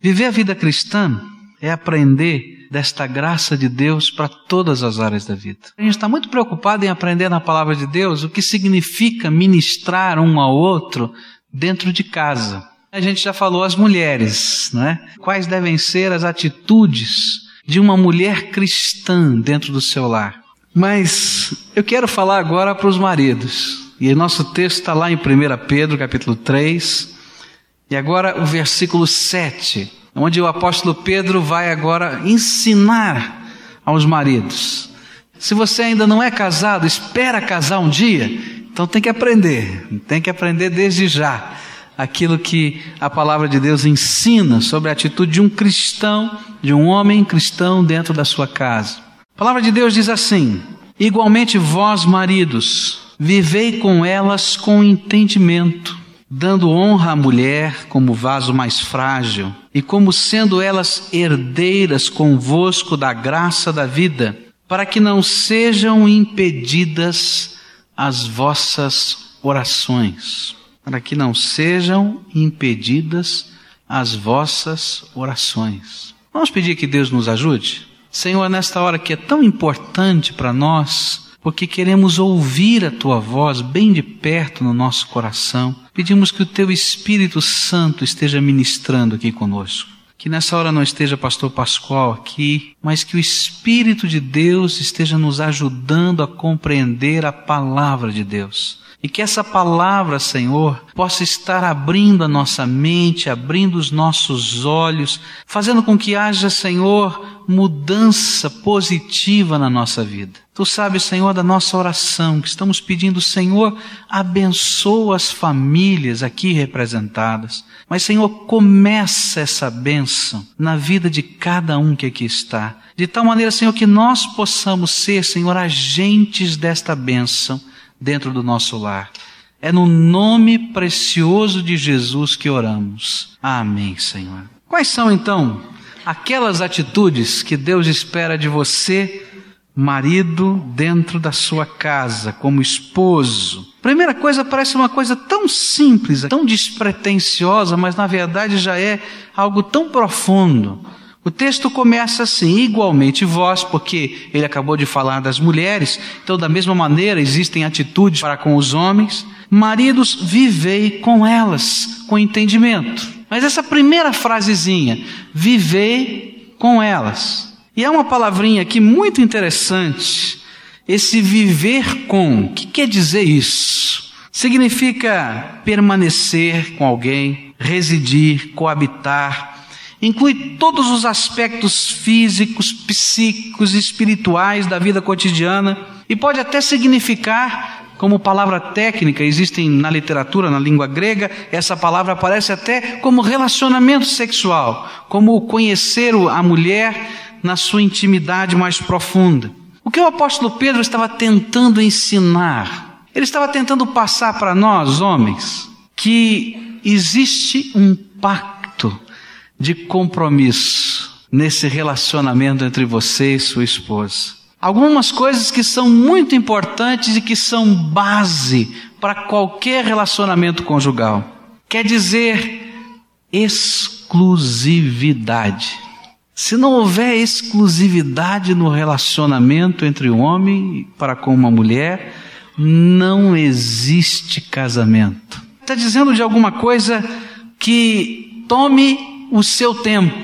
Viver a vida cristã é aprender desta graça de Deus para todas as áreas da vida. A gente está muito preocupado em aprender na palavra de Deus o que significa ministrar um ao outro dentro de casa. A gente já falou as mulheres, né? Quais devem ser as atitudes de uma mulher cristã dentro do seu lar. Mas eu quero falar agora para os maridos. E nosso texto está lá em 1 Pedro, capítulo 3, e agora o versículo 7, onde o apóstolo Pedro vai agora ensinar aos maridos. Se você ainda não é casado, espera casar um dia, então tem que aprender, tem que aprender desde já aquilo que a palavra de Deus ensina sobre a atitude de um cristão, de um homem cristão dentro da sua casa. A palavra de Deus diz assim: Igualmente vós, maridos, vivei com elas com entendimento, dando honra à mulher como vaso mais frágil, e como sendo elas herdeiras convosco da graça da vida, para que não sejam impedidas as vossas orações para que não sejam impedidas as vossas orações. Vamos pedir que Deus nos ajude? Senhor, nesta hora que é tão importante para nós, porque queremos ouvir a tua voz bem de perto no nosso coração, pedimos que o teu Espírito Santo esteja ministrando aqui conosco. Que nessa hora não esteja pastor Pascoal aqui, mas que o Espírito de Deus esteja nos ajudando a compreender a palavra de Deus e que essa palavra, Senhor, possa estar abrindo a nossa mente, abrindo os nossos olhos, fazendo com que haja, Senhor, mudança positiva na nossa vida. Tu sabes, Senhor, da nossa oração, que estamos pedindo, Senhor, abençoa as famílias aqui representadas. Mas, Senhor, começa essa bênção na vida de cada um que aqui está. De tal maneira, Senhor, que nós possamos ser, Senhor, agentes desta bênção dentro do nosso lar. É no nome precioso de Jesus que oramos. Amém, Senhor. Quais são então aquelas atitudes que Deus espera de você, marido, dentro da sua casa, como esposo? Primeira coisa parece uma coisa tão simples, tão despretensiosa, mas na verdade já é algo tão profundo. O texto começa assim, igualmente vós, porque ele acabou de falar das mulheres, então da mesma maneira existem atitudes para com os homens. Maridos, vivei com elas, com entendimento. Mas essa primeira frasezinha, vivei com elas. E é uma palavrinha aqui muito interessante, esse viver com. O que quer dizer isso? Significa permanecer com alguém, residir, coabitar, inclui todos os aspectos físicos, psíquicos e espirituais da vida cotidiana e pode até significar, como palavra técnica, existem na literatura, na língua grega, essa palavra aparece até como relacionamento sexual, como conhecer a mulher na sua intimidade mais profunda. O que o apóstolo Pedro estava tentando ensinar? Ele estava tentando passar para nós, homens, que existe um pacto de compromisso nesse relacionamento entre você e sua esposa. Algumas coisas que são muito importantes e que são base para qualquer relacionamento conjugal. Quer dizer, exclusividade. Se não houver exclusividade no relacionamento entre um homem para com uma mulher, não existe casamento. Está dizendo de alguma coisa que tome o seu tempo,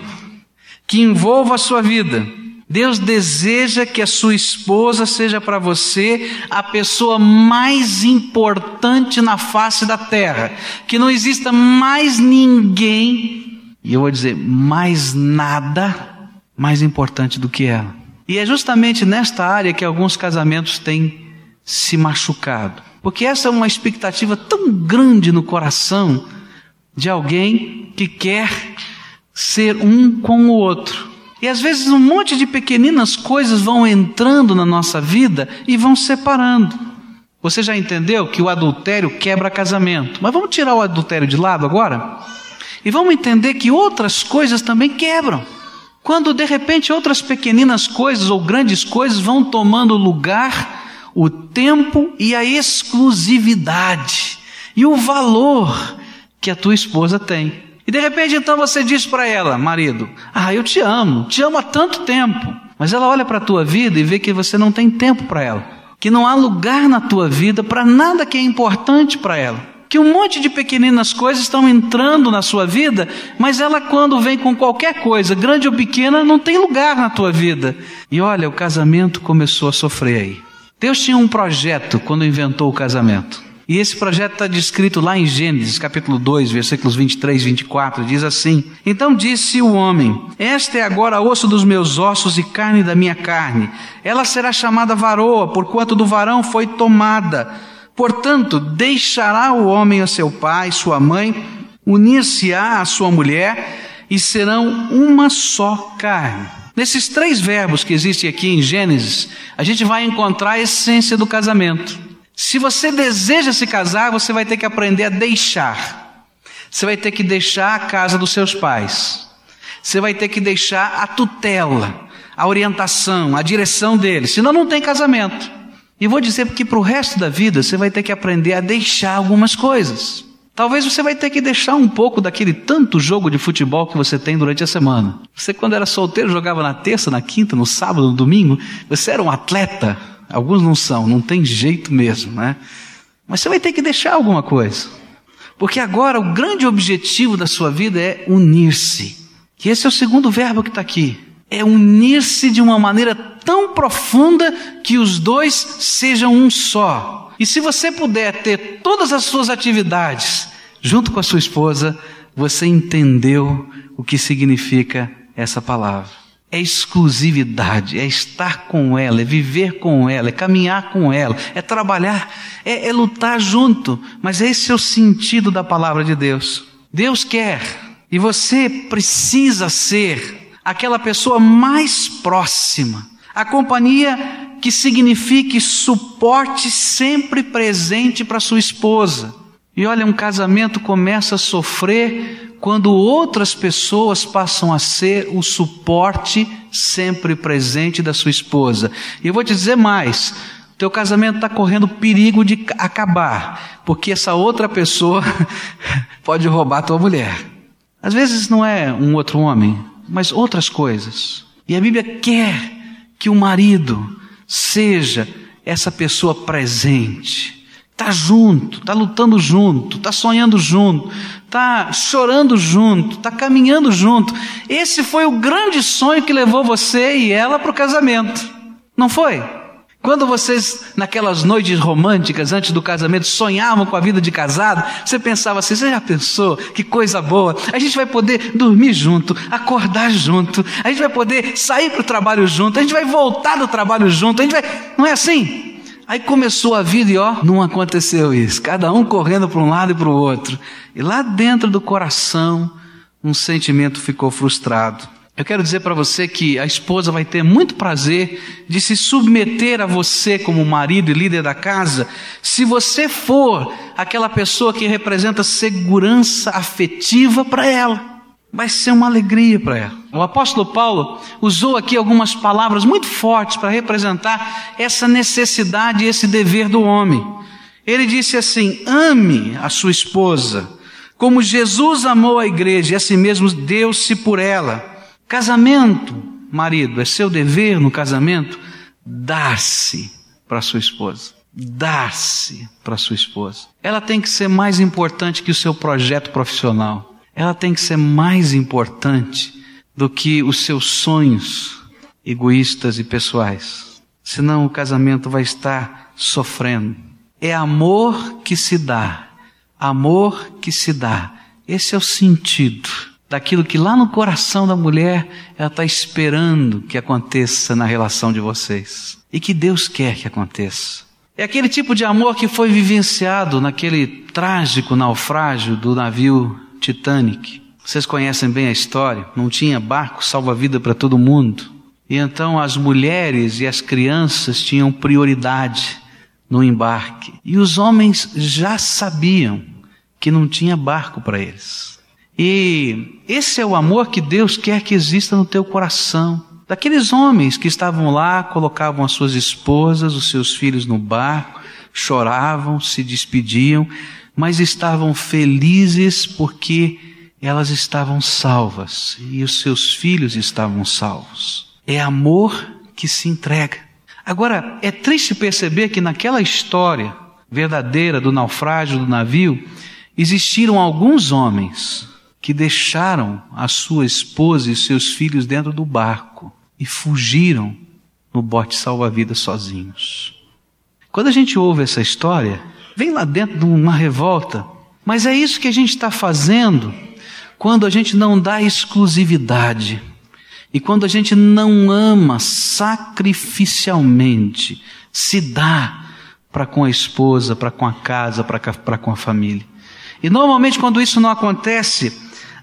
que envolva a sua vida. Deus deseja que a sua esposa seja para você a pessoa mais importante na face da terra, que não exista mais ninguém, e eu vou dizer, mais nada mais importante do que ela. E é justamente nesta área que alguns casamentos têm se machucado, porque essa é uma expectativa tão grande no coração de alguém que quer ser um com o outro. E às vezes um monte de pequeninas coisas vão entrando na nossa vida e vão separando. Você já entendeu que o adultério quebra casamento. Mas vamos tirar o adultério de lado agora? E vamos entender que outras coisas também quebram. Quando de repente outras pequeninas coisas ou grandes coisas vão tomando lugar, o tempo e a exclusividade e o valor que a tua esposa tem. E de repente então você diz para ela, marido, ah, eu te amo, te amo há tanto tempo. Mas ela olha para a tua vida e vê que você não tem tempo para ela, que não há lugar na tua vida para nada que é importante para ela. Que um monte de pequeninas coisas estão entrando na sua vida, mas ela, quando vem com qualquer coisa, grande ou pequena, não tem lugar na tua vida. E olha, o casamento começou a sofrer aí. Deus tinha um projeto quando inventou o casamento. E esse projeto está descrito lá em Gênesis, capítulo 2, versículos 23 e 24, diz assim: Então disse o homem: Esta é agora osso dos meus ossos e carne da minha carne. Ela será chamada varoa, porquanto do varão foi tomada. Portanto, deixará o homem a seu pai, sua mãe, unir-se-á à sua mulher e serão uma só carne. Nesses três verbos que existem aqui em Gênesis, a gente vai encontrar a essência do casamento. Se você deseja se casar, você vai ter que aprender a deixar. Você vai ter que deixar a casa dos seus pais. Você vai ter que deixar a tutela, a orientação, a direção deles. Senão não tem casamento. E vou dizer que para o resto da vida você vai ter que aprender a deixar algumas coisas. Talvez você vai ter que deixar um pouco daquele tanto jogo de futebol que você tem durante a semana. Você, quando era solteiro, jogava na terça, na quinta, no sábado, no domingo. Você era um atleta. Alguns não são, não tem jeito mesmo, né? Mas você vai ter que deixar alguma coisa. Porque agora o grande objetivo da sua vida é unir-se. Que esse é o segundo verbo que está aqui. É unir-se de uma maneira tão profunda que os dois sejam um só. E se você puder ter todas as suas atividades junto com a sua esposa, você entendeu o que significa essa palavra é exclusividade, é estar com ela, é viver com ela, é caminhar com ela, é trabalhar, é, é, lutar junto. Mas esse é o sentido da palavra de Deus. Deus quer, e você precisa ser aquela pessoa mais próxima, a companhia que signifique suporte sempre presente para sua esposa. E olha, um casamento começa a sofrer quando outras pessoas passam a ser o suporte sempre presente da sua esposa. E eu vou te dizer mais: teu casamento está correndo perigo de acabar, porque essa outra pessoa pode roubar tua mulher. Às vezes não é um outro homem, mas outras coisas. E a Bíblia quer que o marido seja essa pessoa presente Está junto, está lutando junto, está sonhando junto, está chorando junto, está caminhando junto. Esse foi o grande sonho que levou você e ela para o casamento. Não foi? Quando vocês, naquelas noites românticas antes do casamento, sonhavam com a vida de casado, você pensava assim: você já pensou? Que coisa boa! A gente vai poder dormir junto, acordar junto, a gente vai poder sair para o trabalho junto, a gente vai voltar do trabalho junto, a gente vai. Não é assim? Aí começou a vida e ó, não aconteceu isso. Cada um correndo para um lado e para o outro. E lá dentro do coração, um sentimento ficou frustrado. Eu quero dizer para você que a esposa vai ter muito prazer de se submeter a você como marido e líder da casa, se você for aquela pessoa que representa segurança afetiva para ela vai ser uma alegria para ela. O apóstolo Paulo usou aqui algumas palavras muito fortes para representar essa necessidade esse dever do homem. Ele disse assim: ame a sua esposa, como Jesus amou a igreja e assim mesmo deu-se por ela. Casamento, marido, é seu dever no casamento dar-se para sua esposa. Dar-se para sua esposa. Ela tem que ser mais importante que o seu projeto profissional ela tem que ser mais importante do que os seus sonhos egoístas e pessoais. Senão o casamento vai estar sofrendo. É amor que se dá. Amor que se dá. Esse é o sentido daquilo que lá no coração da mulher ela está esperando que aconteça na relação de vocês. E que Deus quer que aconteça. É aquele tipo de amor que foi vivenciado naquele trágico naufrágio do navio Titanic. Vocês conhecem bem a história, não tinha barco salva-vida para todo mundo. E então as mulheres e as crianças tinham prioridade no embarque. E os homens já sabiam que não tinha barco para eles. E esse é o amor que Deus quer que exista no teu coração. Daqueles homens que estavam lá, colocavam as suas esposas, os seus filhos no barco, choravam, se despediam, mas estavam felizes porque elas estavam salvas e os seus filhos estavam salvos. É amor que se entrega. Agora, é triste perceber que naquela história verdadeira do naufrágio do navio, existiram alguns homens que deixaram a sua esposa e seus filhos dentro do barco e fugiram no bote salva-vidas sozinhos. Quando a gente ouve essa história, vem lá dentro de uma revolta, mas é isso que a gente está fazendo quando a gente não dá exclusividade e quando a gente não ama sacrificialmente, se dá para com a esposa, para com a casa, para com a família. E normalmente quando isso não acontece,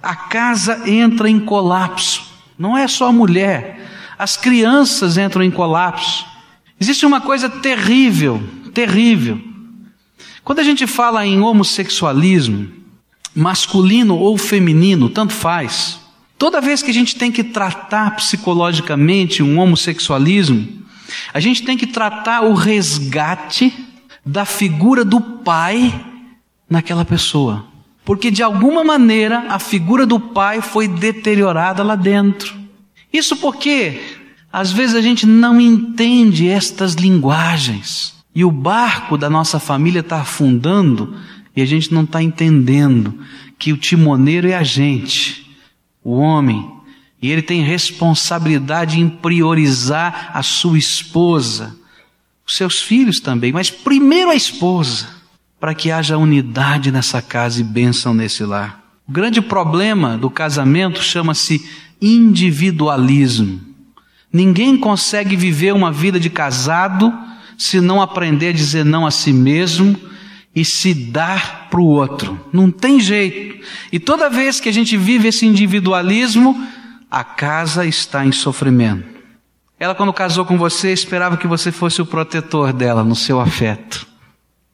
a casa entra em colapso. Não é só a mulher, as crianças entram em colapso. Existe uma coisa terrível, terrível. Quando a gente fala em homossexualismo, masculino ou feminino, tanto faz. Toda vez que a gente tem que tratar psicologicamente um homossexualismo, a gente tem que tratar o resgate da figura do pai naquela pessoa. Porque de alguma maneira a figura do pai foi deteriorada lá dentro. Isso porque às vezes a gente não entende estas linguagens. E o barco da nossa família está afundando e a gente não está entendendo que o timoneiro é a gente, o homem, e ele tem responsabilidade em priorizar a sua esposa, os seus filhos também, mas primeiro a esposa, para que haja unidade nessa casa e bênção nesse lar. O grande problema do casamento chama-se individualismo. Ninguém consegue viver uma vida de casado se não aprender a dizer não a si mesmo e se dar para o outro. Não tem jeito. E toda vez que a gente vive esse individualismo, a casa está em sofrimento. Ela, quando casou com você, esperava que você fosse o protetor dela no seu afeto,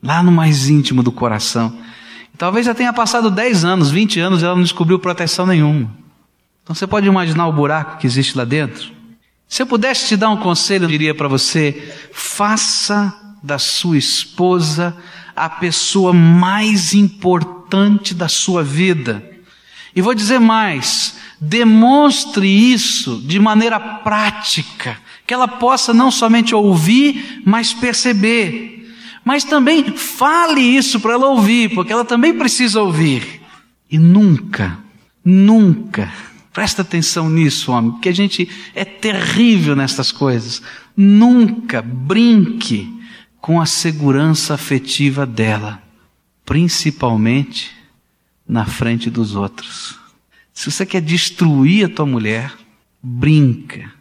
lá no mais íntimo do coração. talvez já tenha passado 10 anos, 20 anos, e ela não descobriu proteção nenhuma. Então você pode imaginar o buraco que existe lá dentro? Se eu pudesse te dar um conselho, eu diria para você: faça da sua esposa a pessoa mais importante da sua vida. E vou dizer mais: demonstre isso de maneira prática, que ela possa não somente ouvir, mas perceber. Mas também fale isso para ela ouvir, porque ela também precisa ouvir. E nunca, nunca, presta atenção nisso, homem, porque a gente é terrível nestas coisas. Nunca brinque com a segurança afetiva dela, principalmente na frente dos outros. Se você quer destruir a tua mulher, brinca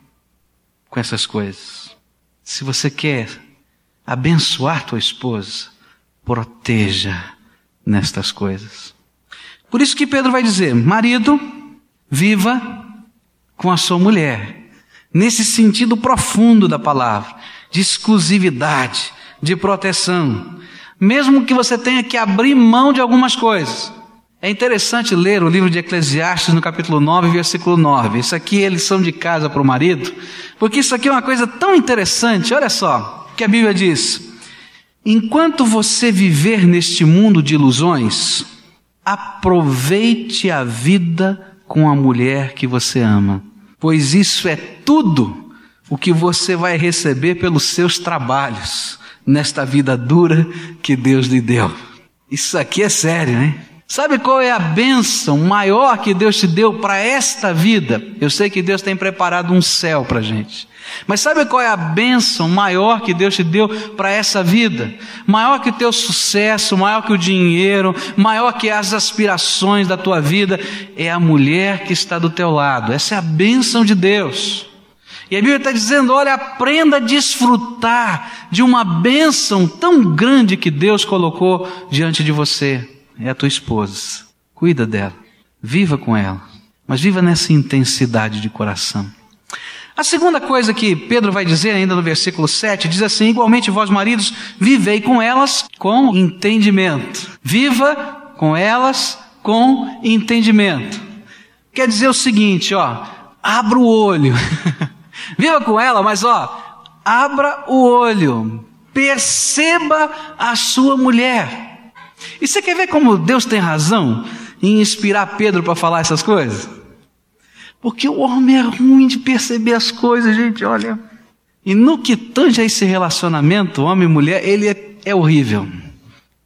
com essas coisas. Se você quer abençoar tua esposa, proteja nestas coisas. Por isso que Pedro vai dizer: marido, viva com a sua mulher, nesse sentido profundo da palavra, de exclusividade, de proteção, mesmo que você tenha que abrir mão de algumas coisas. É interessante ler o livro de Eclesiastes no capítulo 9, versículo 9. Isso aqui é lição de casa para o marido, porque isso aqui é uma coisa tão interessante. Olha só o que a Bíblia diz. Enquanto você viver neste mundo de ilusões, aproveite a vida com a mulher que você ama, pois isso é tudo o que você vai receber pelos seus trabalhos nesta vida dura que Deus lhe deu. Isso aqui é sério, né? Sabe qual é a bênção maior que Deus te deu para esta vida? Eu sei que Deus tem preparado um céu para gente. Mas sabe qual é a bênção maior que Deus te deu para essa vida? Maior que o teu sucesso, maior que o dinheiro, maior que as aspirações da tua vida, é a mulher que está do teu lado. Essa é a bênção de Deus. E a Bíblia está dizendo: olha, aprenda a desfrutar de uma bênção tão grande que Deus colocou diante de você é a tua esposa. Cuida dela. Viva com ela. Mas viva nessa intensidade de coração. A segunda coisa que Pedro vai dizer ainda no versículo 7, diz assim: igualmente vós maridos, vivei com elas com entendimento. Viva com elas com entendimento. Quer dizer o seguinte, ó, abra o olho. Viva com ela, mas ó, abra o olho. Perceba a sua mulher. E você quer ver como Deus tem razão em inspirar Pedro para falar essas coisas? Porque o homem é ruim de perceber as coisas, gente, olha. E no que tange a esse relacionamento, homem e mulher, ele é, é horrível.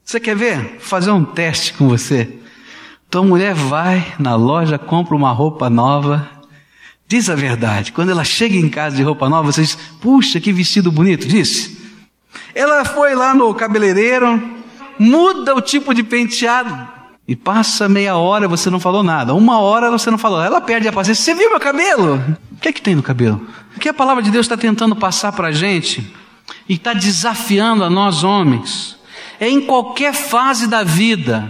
Você quer ver? Fazer um teste com você. Tua mulher vai na loja, compra uma roupa nova, diz a verdade. Quando ela chega em casa de roupa nova, você diz: Puxa, que vestido bonito. Disse. Ela foi lá no cabeleireiro, muda o tipo de penteado, e passa meia hora você não falou nada. Uma hora você não falou. Ela perde a paciência. Você viu meu cabelo? O que é que tem no cabelo? O que a palavra de Deus está tentando passar para a gente e está desafiando a nós homens é em qualquer fase da vida.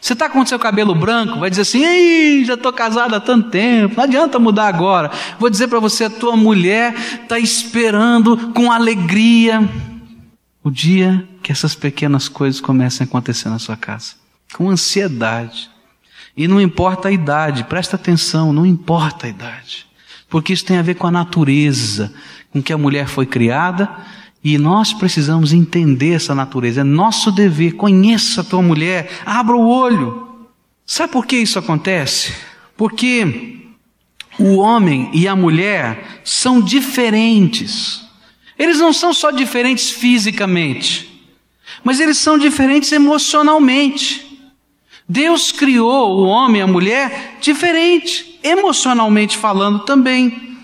Você está com o seu cabelo branco, vai dizer assim: Ei, já estou casado há tanto tempo, não adianta mudar agora. Vou dizer para você: a tua mulher está esperando com alegria o dia que essas pequenas coisas comecem a acontecer na sua casa. Com ansiedade. E não importa a idade, presta atenção, não importa a idade porque isso tem a ver com a natureza com que a mulher foi criada e nós precisamos entender essa natureza. É nosso dever. Conheça a tua mulher, abra o olho. Sabe por que isso acontece? Porque o homem e a mulher são diferentes. Eles não são só diferentes fisicamente, mas eles são diferentes emocionalmente. Deus criou o homem e a mulher diferente, emocionalmente falando também.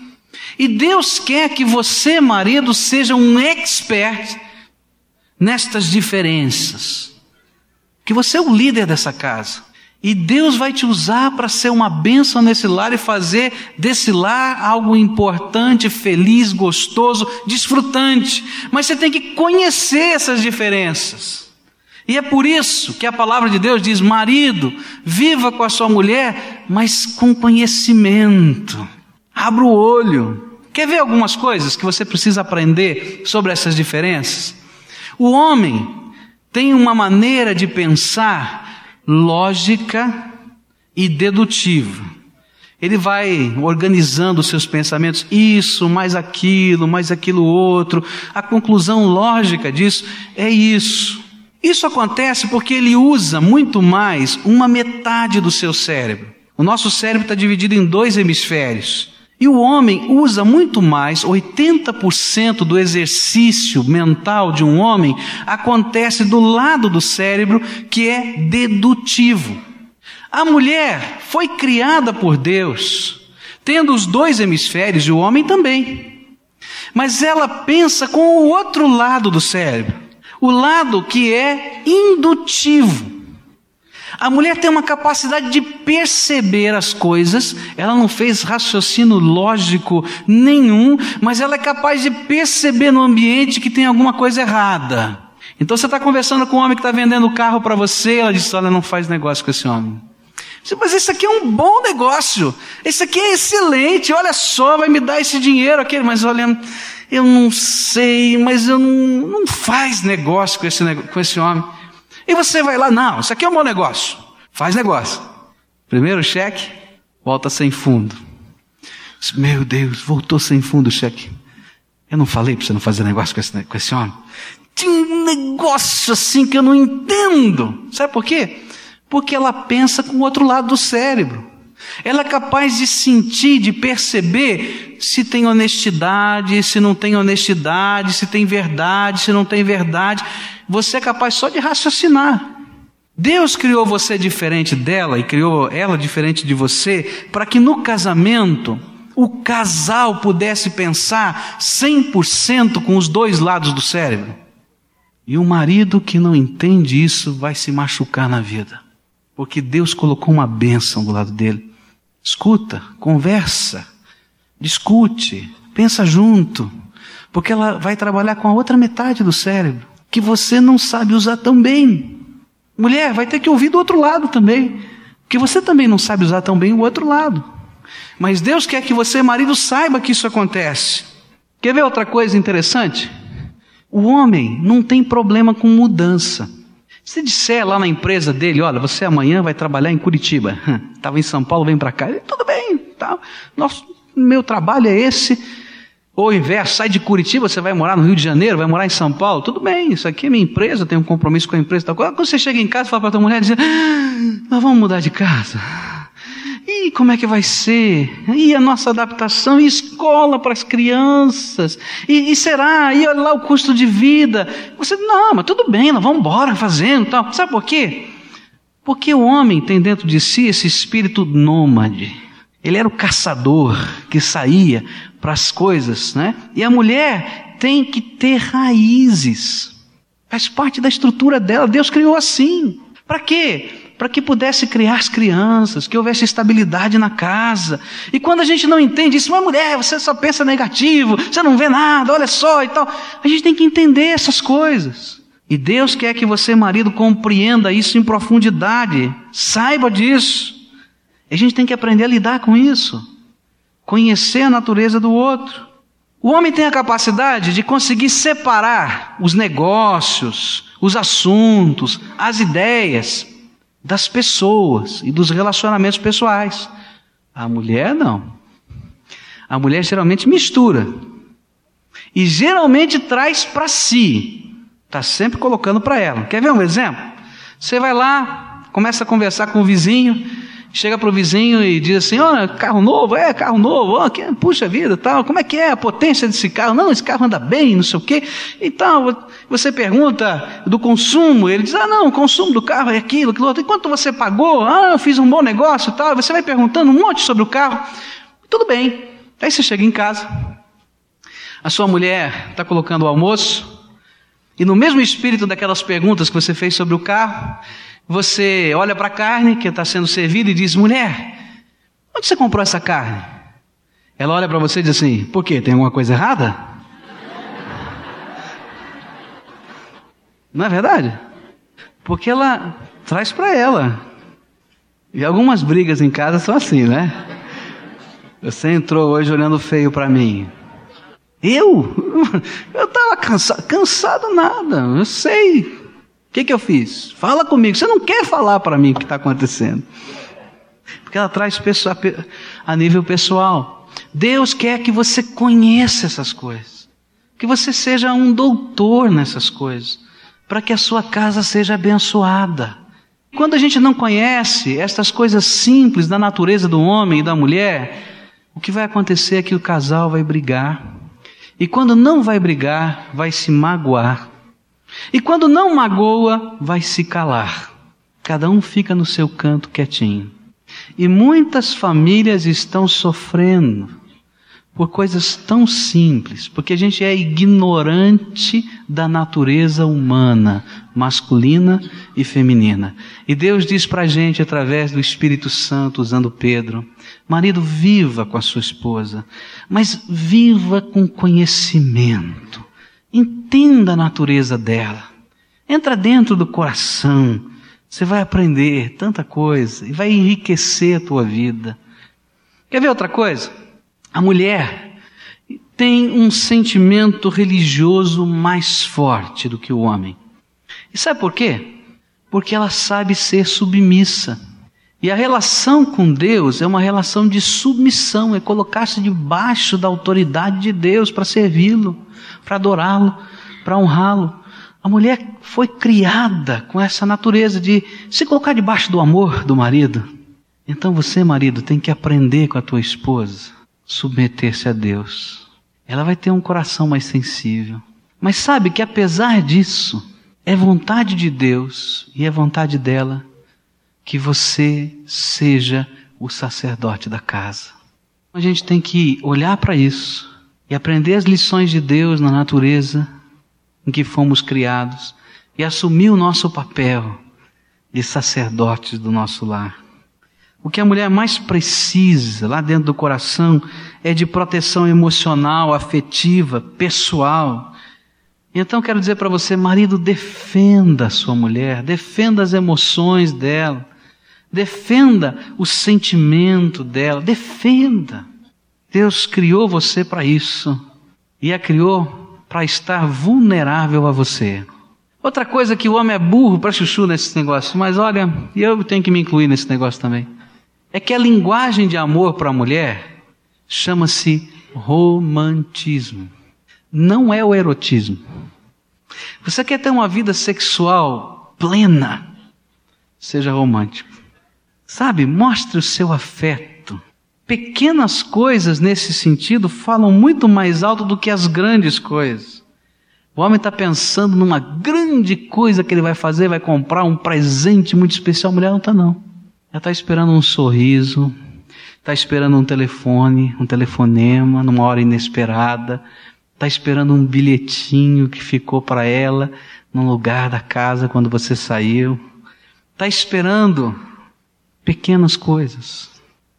E Deus quer que você, marido, seja um expert nestas diferenças. Que você é o líder dessa casa. E Deus vai te usar para ser uma bênção nesse lar e fazer desse lar algo importante, feliz, gostoso, desfrutante. Mas você tem que conhecer essas diferenças. E é por isso que a palavra de Deus diz: marido, viva com a sua mulher, mas com conhecimento. Abra o olho. Quer ver algumas coisas que você precisa aprender sobre essas diferenças? O homem tem uma maneira de pensar lógica e dedutiva. Ele vai organizando os seus pensamentos, isso, mais aquilo, mais aquilo outro. A conclusão lógica disso é isso. Isso acontece porque ele usa muito mais uma metade do seu cérebro. O nosso cérebro está dividido em dois hemisférios. E o homem usa muito mais, 80% do exercício mental de um homem acontece do lado do cérebro que é dedutivo. A mulher foi criada por Deus, tendo os dois hemisférios e o homem também. Mas ela pensa com o outro lado do cérebro o lado que é indutivo. A mulher tem uma capacidade de perceber as coisas, ela não fez raciocínio lógico nenhum, mas ela é capaz de perceber no ambiente que tem alguma coisa errada. Então você está conversando com um homem que está vendendo o carro para você, ela diz: Olha, não faz negócio com esse homem. Mas esse aqui é um bom negócio, esse aqui é excelente, olha só, vai me dar esse dinheiro, aquele, mas olha, eu não sei, mas eu não, não faz negócio com esse, com esse homem. E você vai lá, não, isso aqui é um bom negócio. Faz negócio. Primeiro cheque, volta sem fundo. Meu Deus, voltou sem fundo o cheque. Eu não falei para você não fazer negócio com esse, com esse homem? Tinha um negócio assim que eu não entendo. Sabe por quê? Porque ela pensa com o outro lado do cérebro. Ela é capaz de sentir, de perceber se tem honestidade, se não tem honestidade, se tem verdade, se não tem verdade. Você é capaz só de raciocinar. Deus criou você diferente dela e criou ela diferente de você para que no casamento o casal pudesse pensar 100% com os dois lados do cérebro. E o marido que não entende isso vai se machucar na vida, porque Deus colocou uma bênção do lado dele. Escuta, conversa, discute, pensa junto, porque ela vai trabalhar com a outra metade do cérebro, que você não sabe usar tão bem. Mulher, vai ter que ouvir do outro lado também, que você também não sabe usar tão bem o outro lado. Mas Deus quer que você, marido, saiba que isso acontece. Quer ver outra coisa interessante? O homem não tem problema com mudança. Se disser lá na empresa dele, olha, você amanhã vai trabalhar em Curitiba, estava em São Paulo, vem para cá, ele, tudo bem, tá. Nosso, meu trabalho é esse. Ou inverso, sai de Curitiba, você vai morar no Rio de Janeiro, vai morar em São Paulo. Tudo bem, isso aqui é minha empresa, tenho um compromisso com a empresa. Tal. Quando você chega em casa, fala para a tua mulher, diz, ah, nós vamos mudar de casa. E como é que vai ser? E a nossa adaptação? E escola para as crianças? E, e, será? E olha lá o custo de vida? Você, não, mas tudo bem, nós vamos embora fazendo tal. Sabe por quê? Porque o homem tem dentro de si esse espírito nômade. Ele era o caçador que saía para as coisas, né? E a mulher tem que ter raízes. Faz parte da estrutura dela. Deus criou assim. Para quê? Para que pudesse criar as crianças, que houvesse estabilidade na casa. E quando a gente não entende isso, mas mulher, você só pensa negativo, você não vê nada, olha só e tal. A gente tem que entender essas coisas. E Deus quer que você, marido, compreenda isso em profundidade. Saiba disso. A gente tem que aprender a lidar com isso, conhecer a natureza do outro. O homem tem a capacidade de conseguir separar os negócios, os assuntos, as ideias das pessoas e dos relacionamentos pessoais. A mulher não. A mulher geralmente mistura. E geralmente traz para si. Está sempre colocando para ela. Quer ver um exemplo? Você vai lá, começa a conversar com o vizinho, chega para o vizinho e diz assim: Olha, carro novo, é, carro novo, oh, que, puxa vida, tal, como é que é a potência desse carro? Não, esse carro anda bem, não sei o quê. E tal, você pergunta do consumo, ele diz: Ah, não, o consumo do carro é aquilo, aquilo outro. E quanto você pagou? Ah, eu fiz um bom negócio tal. Você vai perguntando um monte sobre o carro. Tudo bem. Aí você chega em casa, a sua mulher está colocando o almoço, e no mesmo espírito daquelas perguntas que você fez sobre o carro, você olha para a carne que está sendo servida e diz: mulher, onde você comprou essa carne? Ela olha para você e diz assim: por quê? Tem alguma coisa errada? Não é verdade? Porque ela traz para ela. E algumas brigas em casa são assim, né? Você entrou hoje olhando feio para mim. Eu? Eu estava cansado, cansado nada, eu sei que, que eu fiz? Fala comigo. Você não quer falar para mim o que está acontecendo. Porque ela traz a nível pessoal. Deus quer que você conheça essas coisas. Que você seja um doutor nessas coisas. Para que a sua casa seja abençoada. Quando a gente não conhece estas coisas simples da natureza do homem e da mulher, o que vai acontecer é que o casal vai brigar. E quando não vai brigar, vai se magoar. E quando não magoa, vai se calar. Cada um fica no seu canto quietinho. E muitas famílias estão sofrendo por coisas tão simples, porque a gente é ignorante da natureza humana, masculina e feminina. E Deus diz para a gente, através do Espírito Santo, usando Pedro: marido, viva com a sua esposa, mas viva com conhecimento. Entenda a natureza dela. Entra dentro do coração. Você vai aprender tanta coisa e vai enriquecer a tua vida. Quer ver outra coisa? A mulher tem um sentimento religioso mais forte do que o homem. E sabe por quê? Porque ela sabe ser submissa. E a relação com Deus é uma relação de submissão, é colocar-se debaixo da autoridade de Deus para servi-lo para adorá-lo, para honrá-lo. A mulher foi criada com essa natureza de se colocar debaixo do amor do marido. Então você, marido, tem que aprender com a tua esposa, submeter-se a Deus. Ela vai ter um coração mais sensível. Mas sabe que apesar disso, é vontade de Deus e é vontade dela que você seja o sacerdote da casa. A gente tem que olhar para isso e aprender as lições de Deus na natureza em que fomos criados e assumir o nosso papel de sacerdotes do nosso lar. O que a mulher mais precisa lá dentro do coração é de proteção emocional, afetiva, pessoal. Então quero dizer para você, marido, defenda a sua mulher, defenda as emoções dela, defenda o sentimento dela, defenda. Deus criou você para isso e a criou para estar vulnerável a você. Outra coisa que o homem é burro para chuchu nesse negócio, mas olha, eu tenho que me incluir nesse negócio também. É que a linguagem de amor para a mulher chama-se romantismo. Não é o erotismo. Você quer ter uma vida sexual plena? Seja romântico. Sabe, mostre o seu afeto. Pequenas coisas nesse sentido falam muito mais alto do que as grandes coisas. O homem está pensando numa grande coisa que ele vai fazer, vai comprar um presente muito especial. A mulher não está, não. Ela está esperando um sorriso, está esperando um telefone, um telefonema, numa hora inesperada, está esperando um bilhetinho que ficou para ela no lugar da casa quando você saiu, está esperando pequenas coisas,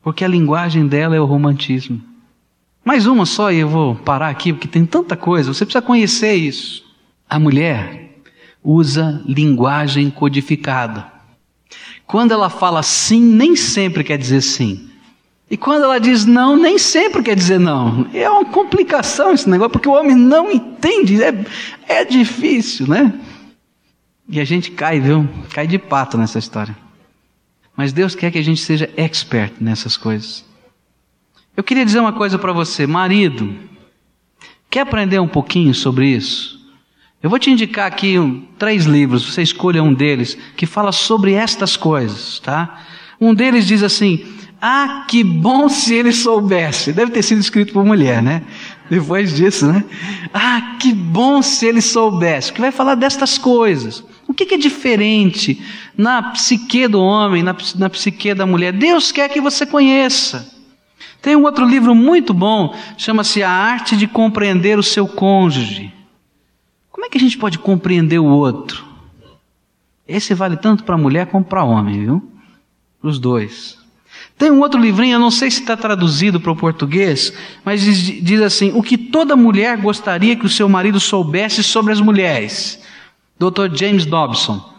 porque a linguagem dela é o romantismo. Mais uma só e eu vou parar aqui, porque tem tanta coisa, você precisa conhecer isso. A mulher usa linguagem codificada. Quando ela fala sim, nem sempre quer dizer sim. E quando ela diz não, nem sempre quer dizer não. É uma complicação esse negócio, porque o homem não entende, é, é difícil, né? E a gente cai, viu? Cai de pato nessa história. Mas Deus quer que a gente seja expert nessas coisas. Eu queria dizer uma coisa para você, marido. Quer aprender um pouquinho sobre isso? Eu vou te indicar aqui um, três livros, você escolha um deles, que fala sobre estas coisas, tá? Um deles diz assim: Ah, que bom se ele soubesse. Deve ter sido escrito por mulher, né? Depois disso, né? Ah, que bom se ele soubesse. Que vai falar destas coisas. O que, que é diferente na psique do homem, na, na psique da mulher? Deus quer que você conheça. Tem um outro livro muito bom, chama-se A Arte de Compreender o Seu Cônjuge. Como é que a gente pode compreender o outro? Esse vale tanto para mulher como para homem, viu? Os dois. Tem um outro livrinho, eu não sei se está traduzido para o português, mas diz, diz, assim: O que toda mulher gostaria que o seu marido soubesse sobre as mulheres. Dr. James Dobson.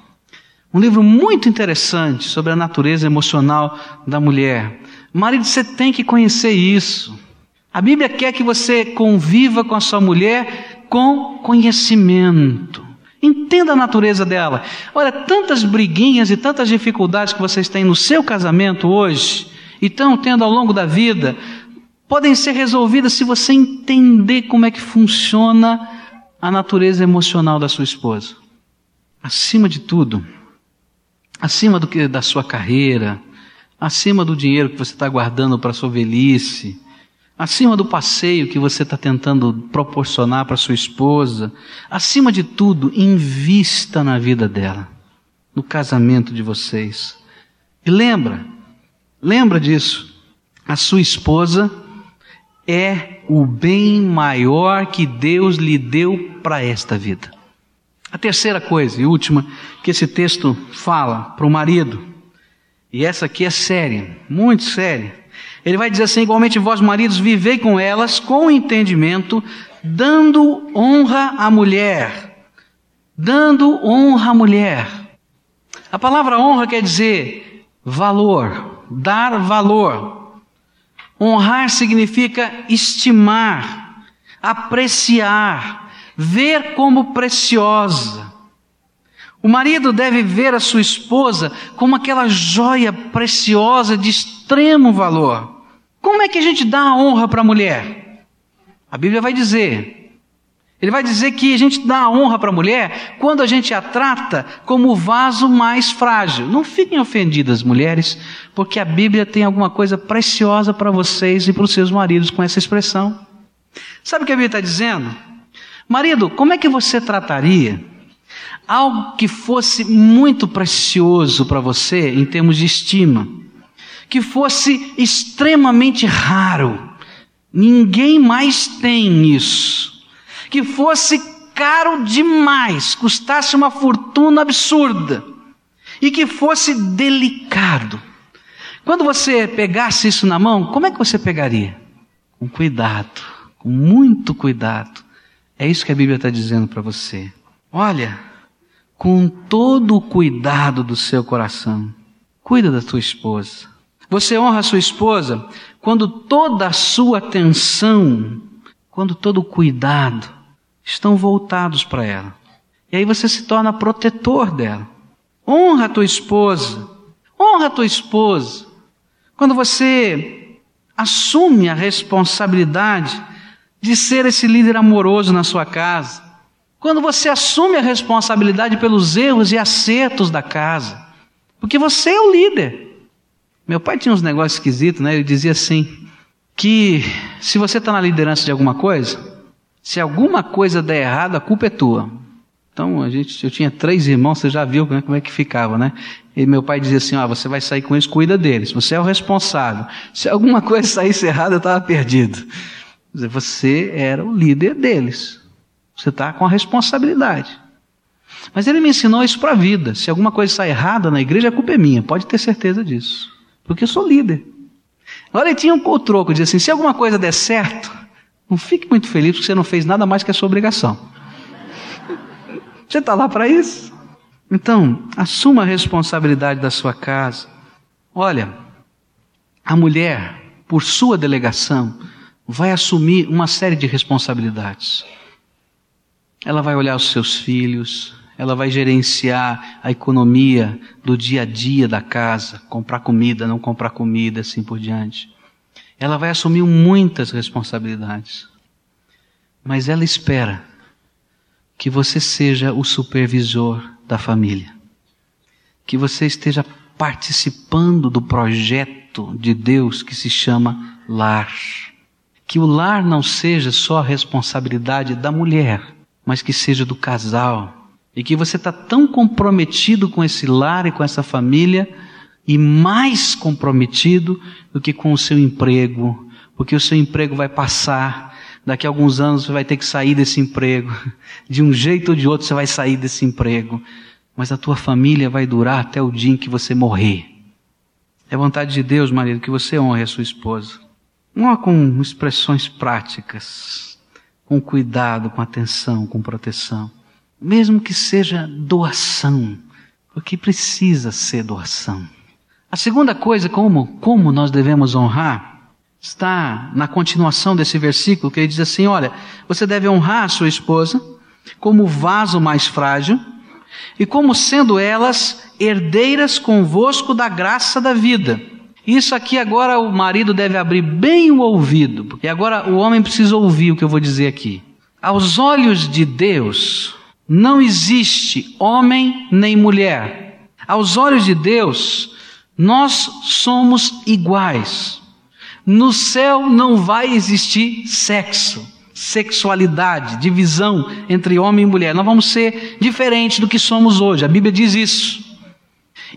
Um livro muito interessante sobre a natureza emocional da mulher. Marido, você tem que conhecer isso. A Bíblia quer que você conviva com a sua mulher com conhecimento. Entenda a natureza dela. Olha, tantas briguinhas e tantas dificuldades que vocês têm no seu casamento hoje, e estão tendo ao longo da vida, podem ser resolvidas se você entender como é que funciona a natureza emocional da sua esposa. Acima de tudo, acima do que da sua carreira, acima do dinheiro que você está guardando para sua velhice, acima do passeio que você está tentando proporcionar para sua esposa, acima de tudo, invista na vida dela, no casamento de vocês. E lembra, lembra disso, a sua esposa é o bem maior que Deus lhe deu para esta vida. A terceira coisa e última que esse texto fala para o marido, e essa aqui é séria, muito séria, ele vai dizer assim: igualmente vós, maridos, vivei com elas com entendimento, dando honra à mulher. Dando honra à mulher. A palavra honra quer dizer valor, dar valor. Honrar significa estimar, apreciar, ver como preciosa. O marido deve ver a sua esposa como aquela joia preciosa de extremo valor. Como é que a gente dá a honra para a mulher? A Bíblia vai dizer. Ele vai dizer que a gente dá a honra para a mulher quando a gente a trata como o vaso mais frágil. Não fiquem ofendidas, mulheres, porque a Bíblia tem alguma coisa preciosa para vocês e para os seus maridos com essa expressão. Sabe o que a Bíblia está dizendo? Marido, como é que você trataria algo que fosse muito precioso para você em termos de estima? que fosse extremamente raro. Ninguém mais tem isso. Que fosse caro demais, custasse uma fortuna absurda. E que fosse delicado. Quando você pegasse isso na mão, como é que você pegaria? Com cuidado, com muito cuidado. É isso que a Bíblia está dizendo para você. Olha, com todo o cuidado do seu coração, cuida da tua esposa. Você honra a sua esposa quando toda a sua atenção, quando todo o cuidado estão voltados para ela. E aí você se torna protetor dela. Honra a tua esposa. Honra a tua esposa. Quando você assume a responsabilidade de ser esse líder amoroso na sua casa. Quando você assume a responsabilidade pelos erros e acertos da casa. Porque você é o líder. Meu pai tinha uns negócios esquisitos, né? Ele dizia assim: que se você está na liderança de alguma coisa, se alguma coisa der errado, a culpa é tua. Então, a gente, eu tinha três irmãos, você já viu como é que ficava, né? E meu pai dizia assim: ah, você vai sair com eles, cuida deles, você é o responsável. Se alguma coisa saísse errada, eu estava perdido. Você era o líder deles. Você está com a responsabilidade. Mas ele me ensinou isso para a vida. Se alguma coisa sai errada na igreja, a culpa é minha. Pode ter certeza disso. Porque eu sou líder. Agora ele tinha um, troco, dizia assim: se alguma coisa der certo, não fique muito feliz porque você não fez nada mais que a sua obrigação. Você está lá para isso? Então, assuma a responsabilidade da sua casa. Olha, a mulher, por sua delegação, vai assumir uma série de responsabilidades. Ela vai olhar os seus filhos, ela vai gerenciar a economia do dia a dia da casa, comprar comida, não comprar comida, assim por diante. Ela vai assumir muitas responsabilidades. Mas ela espera que você seja o supervisor da família. Que você esteja participando do projeto de Deus que se chama lar. Que o lar não seja só a responsabilidade da mulher, mas que seja do casal. E que você está tão comprometido com esse lar e com essa família, e mais comprometido do que com o seu emprego, porque o seu emprego vai passar, Daqui a alguns anos você vai ter que sair desse emprego. De um jeito ou de outro você vai sair desse emprego. Mas a tua família vai durar até o dia em que você morrer. É vontade de Deus, marido, que você honre a sua esposa. Não com expressões práticas, com cuidado, com atenção, com proteção. Mesmo que seja doação, porque precisa ser doação. A segunda coisa, como, como nós devemos honrar, está na continuação desse versículo, que ele diz assim: Olha, você deve honrar a sua esposa como vaso mais frágil e como sendo elas herdeiras convosco da graça da vida. Isso aqui agora o marido deve abrir bem o ouvido, porque agora o homem precisa ouvir o que eu vou dizer aqui. Aos olhos de Deus, não existe homem nem mulher. Aos olhos de Deus, nós somos iguais. No céu não vai existir sexo, sexualidade, divisão entre homem e mulher. Nós vamos ser diferentes do que somos hoje. A Bíblia diz isso.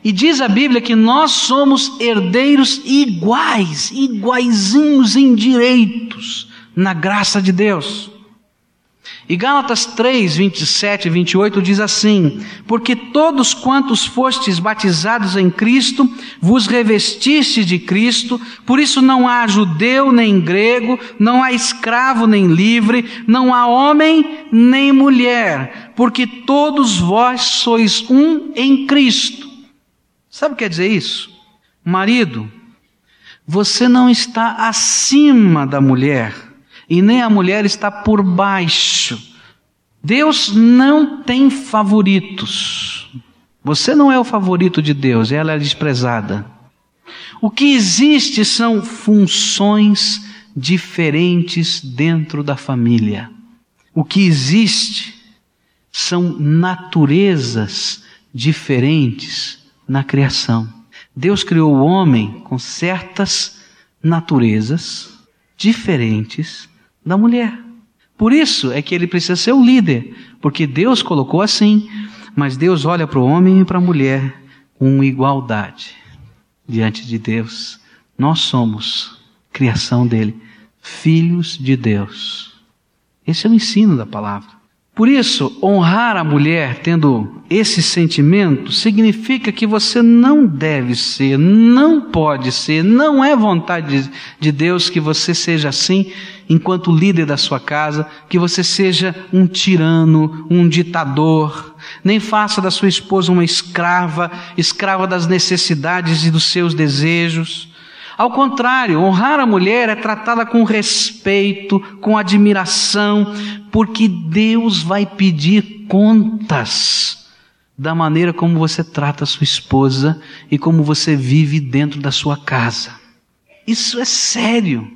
E diz a Bíblia que nós somos herdeiros iguais, iguaizinhos em direitos na graça de Deus. E Gálatas 3, 27 e 28 diz assim: Porque todos quantos fostes batizados em Cristo, vos revestiste de Cristo, por isso não há judeu nem grego, não há escravo nem livre, não há homem nem mulher, porque todos vós sois um em Cristo. Sabe o que quer dizer isso? Marido, você não está acima da mulher e nem a mulher está por baixo. Deus não tem favoritos. Você não é o favorito de Deus, ela é desprezada. O que existe são funções diferentes dentro da família. O que existe são naturezas diferentes na criação. Deus criou o homem com certas naturezas diferentes da mulher. Por isso é que ele precisa ser o líder, porque Deus colocou assim, mas Deus olha para o homem e para a mulher com igualdade diante de Deus. Nós somos criação dele, filhos de Deus. Esse é o ensino da palavra. Por isso, honrar a mulher tendo esse sentimento significa que você não deve ser, não pode ser, não é vontade de Deus que você seja assim enquanto líder da sua casa, que você seja um tirano, um ditador, nem faça da sua esposa uma escrava, escrava das necessidades e dos seus desejos. Ao contrário, honrar a mulher é tratá-la com respeito, com admiração, porque Deus vai pedir contas da maneira como você trata a sua esposa e como você vive dentro da sua casa. Isso é sério.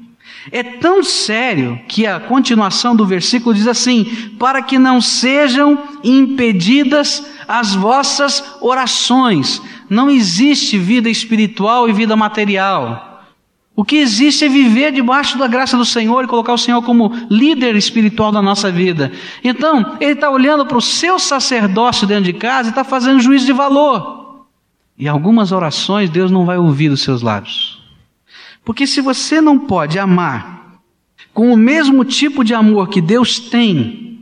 É tão sério que a continuação do versículo diz assim: para que não sejam impedidas as vossas orações. Não existe vida espiritual e vida material. O que existe é viver debaixo da graça do Senhor e colocar o Senhor como líder espiritual da nossa vida. Então, ele está olhando para o seu sacerdócio dentro de casa e está fazendo juízo de valor. E algumas orações Deus não vai ouvir dos seus lábios. Porque se você não pode amar com o mesmo tipo de amor que Deus tem,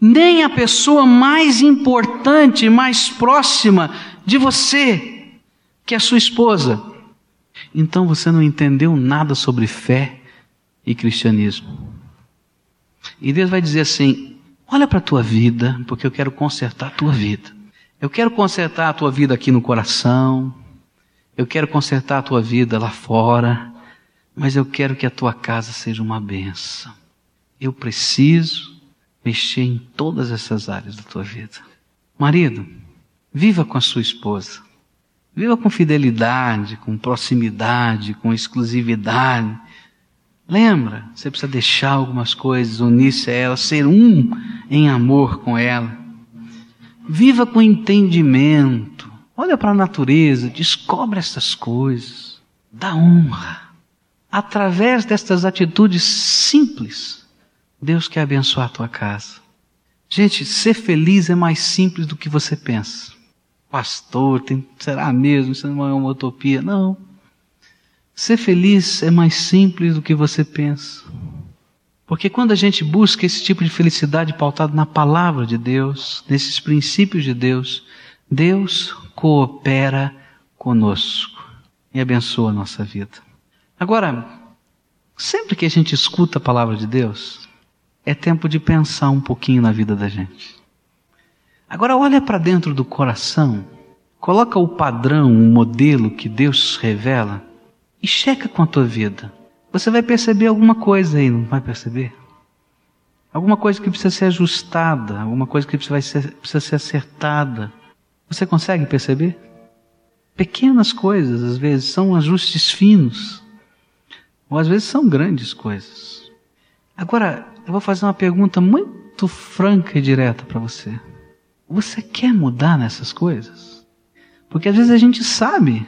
nem a pessoa mais importante, mais próxima de você, que é a sua esposa, então você não entendeu nada sobre fé e cristianismo. E Deus vai dizer assim: olha para a tua vida, porque eu quero consertar a tua vida. Eu quero consertar a tua vida aqui no coração. Eu quero consertar a tua vida lá fora. Mas eu quero que a tua casa seja uma benção. Eu preciso mexer em todas essas áreas da tua vida. Marido, viva com a sua esposa. Viva com fidelidade, com proximidade, com exclusividade. Lembra, você precisa deixar algumas coisas, unir-se a ela, ser um em amor com ela. Viva com entendimento. Olha para a natureza, descobre essas coisas. Dá honra. Através destas atitudes simples, Deus quer abençoar a tua casa. Gente, ser feliz é mais simples do que você pensa pastor, tem, será mesmo? Isso não é uma utopia. Não. Ser feliz é mais simples do que você pensa. Porque quando a gente busca esse tipo de felicidade pautado na palavra de Deus, nesses princípios de Deus, Deus coopera conosco e abençoa a nossa vida. Agora, sempre que a gente escuta a palavra de Deus, é tempo de pensar um pouquinho na vida da gente. Agora olha para dentro do coração, coloca o padrão, o modelo que Deus revela e checa com a tua vida. Você vai perceber alguma coisa aí, não vai perceber? Alguma coisa que precisa ser ajustada, alguma coisa que precisa ser, precisa ser acertada. Você consegue perceber? Pequenas coisas, às vezes, são ajustes finos, ou às vezes são grandes coisas. Agora, eu vou fazer uma pergunta muito franca e direta para você. Você quer mudar nessas coisas? Porque às vezes a gente sabe,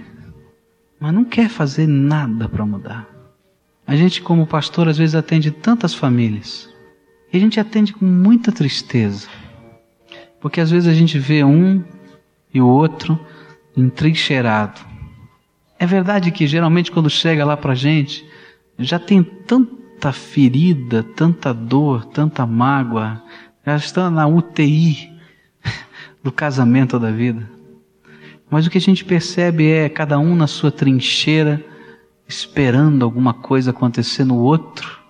mas não quer fazer nada para mudar. A gente, como pastor, às vezes atende tantas famílias. E a gente atende com muita tristeza. Porque às vezes a gente vê um e o outro entrincheirado. É verdade que geralmente quando chega lá para a gente, já tem tanta ferida, tanta dor, tanta mágoa, já está na UTI, do casamento da vida. Mas o que a gente percebe é cada um na sua trincheira, esperando alguma coisa acontecer no outro,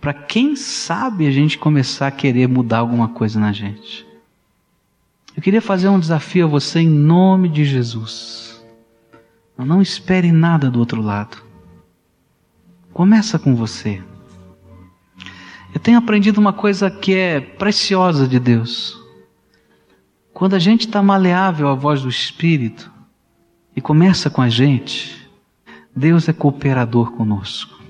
para quem sabe a gente começar a querer mudar alguma coisa na gente. Eu queria fazer um desafio a você em nome de Jesus. Não espere nada do outro lado. Começa com você. Eu tenho aprendido uma coisa que é preciosa de Deus. Quando a gente está maleável à voz do Espírito e começa com a gente, Deus é cooperador conosco.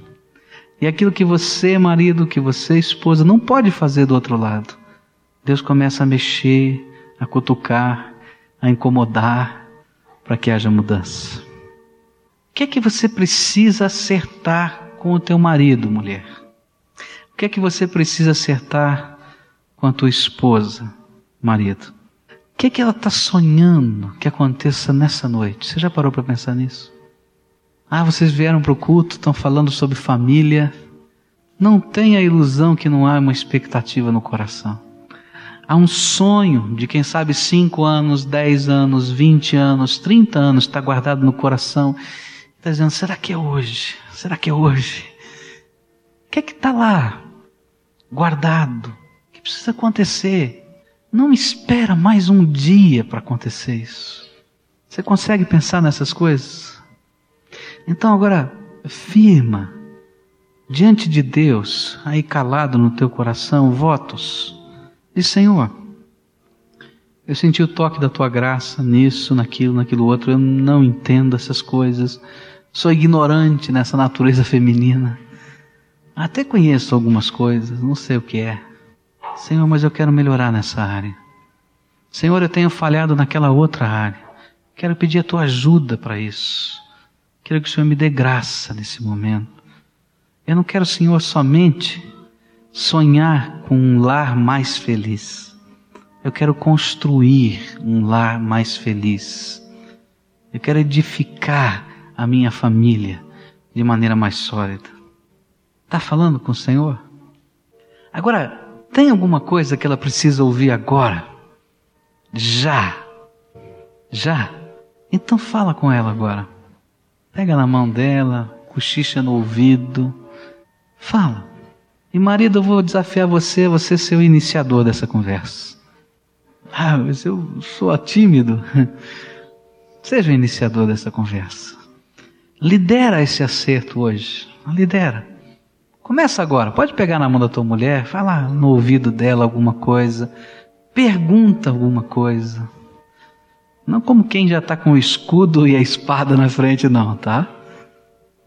E aquilo que você, marido, que você, esposa, não pode fazer do outro lado, Deus começa a mexer, a cutucar, a incomodar, para que haja mudança. O que é que você precisa acertar com o teu marido, mulher? O que é que você precisa acertar com a tua esposa, marido? Que, que ela está sonhando que aconteça nessa noite? Você já parou para pensar nisso? Ah, vocês vieram para o culto, estão falando sobre família. Não tenha a ilusão que não há uma expectativa no coração. Há um sonho de quem sabe 5 anos, 10 anos, 20 anos, 30 anos está guardado no coração. Está dizendo: será que é hoje? Será que é hoje? O que é que está lá guardado? O que precisa acontecer? Não espera mais um dia para acontecer isso. Você consegue pensar nessas coisas? Então agora, firma diante de Deus, aí calado no teu coração, votos. Diz, Senhor, eu senti o toque da tua graça nisso, naquilo, naquilo outro. Eu não entendo essas coisas. Sou ignorante nessa natureza feminina. Até conheço algumas coisas, não sei o que é. Senhor, mas eu quero melhorar nessa área. Senhor, eu tenho falhado naquela outra área. Quero pedir a tua ajuda para isso. Quero que o Senhor me dê graça nesse momento. Eu não quero, Senhor, somente sonhar com um lar mais feliz. Eu quero construir um lar mais feliz. Eu quero edificar a minha família de maneira mais sólida. Está falando com o Senhor? Agora, tem alguma coisa que ela precisa ouvir agora? Já. Já. Então fala com ela agora. Pega na mão dela, cochicha no ouvido. Fala. E marido, eu vou desafiar você, você ser o iniciador dessa conversa. Ah, mas eu sou tímido. Seja o iniciador dessa conversa. Lidera esse acerto hoje. Lidera. Começa agora. Pode pegar na mão da tua mulher, fala no ouvido dela alguma coisa. Pergunta alguma coisa. Não como quem já está com o escudo e a espada na frente, não, tá?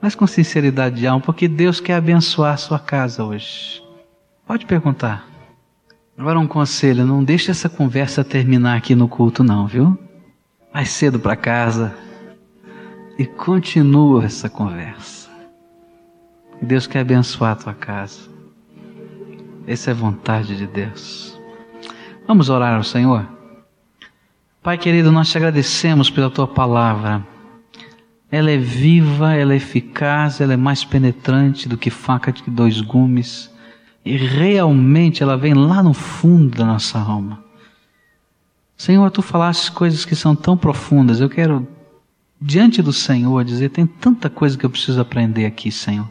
Mas com sinceridade de alma, porque Deus quer abençoar a sua casa hoje. Pode perguntar. Agora um conselho, não deixe essa conversa terminar aqui no culto não, viu? Vai cedo para casa e continua essa conversa. Deus quer abençoar a tua casa. Essa é a vontade de Deus. Vamos orar ao Senhor? Pai querido, nós te agradecemos pela tua palavra. Ela é viva, ela é eficaz, ela é mais penetrante do que faca de dois gumes. E realmente ela vem lá no fundo da nossa alma. Senhor, tu falaste coisas que são tão profundas. Eu quero, diante do Senhor, dizer: tem tanta coisa que eu preciso aprender aqui, Senhor.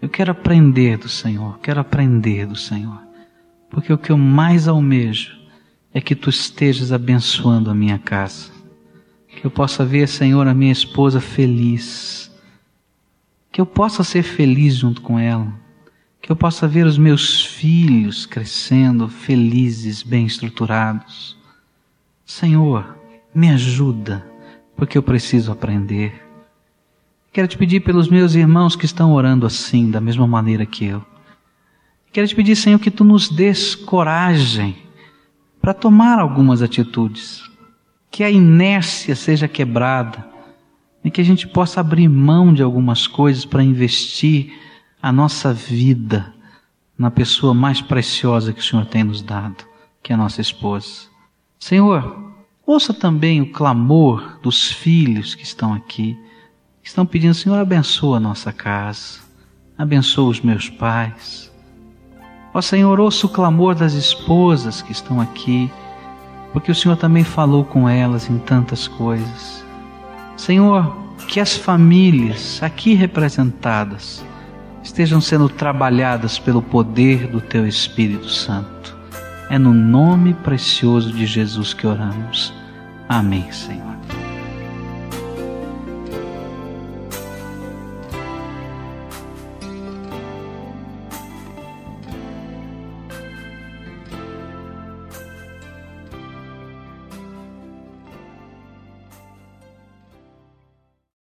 Eu quero aprender do Senhor, quero aprender do Senhor. Porque o que eu mais almejo é que tu estejas abençoando a minha casa. Que eu possa ver, Senhor, a minha esposa feliz. Que eu possa ser feliz junto com ela. Que eu possa ver os meus filhos crescendo felizes, bem estruturados. Senhor, me ajuda, porque eu preciso aprender. Quero te pedir pelos meus irmãos que estão orando assim, da mesma maneira que eu. Quero te pedir, Senhor, que tu nos des coragem para tomar algumas atitudes, que a inércia seja quebrada e que a gente possa abrir mão de algumas coisas para investir a nossa vida na pessoa mais preciosa que o Senhor tem nos dado, que é a nossa esposa. Senhor, ouça também o clamor dos filhos que estão aqui, estão pedindo, Senhor, abençoa a nossa casa, abençoa os meus pais, Ó Senhor, ouça o clamor das esposas que estão aqui, porque o Senhor também falou com elas em tantas coisas. Senhor, que as famílias aqui representadas estejam sendo trabalhadas pelo poder do Teu Espírito Santo. É no nome precioso de Jesus que oramos. Amém, Senhor.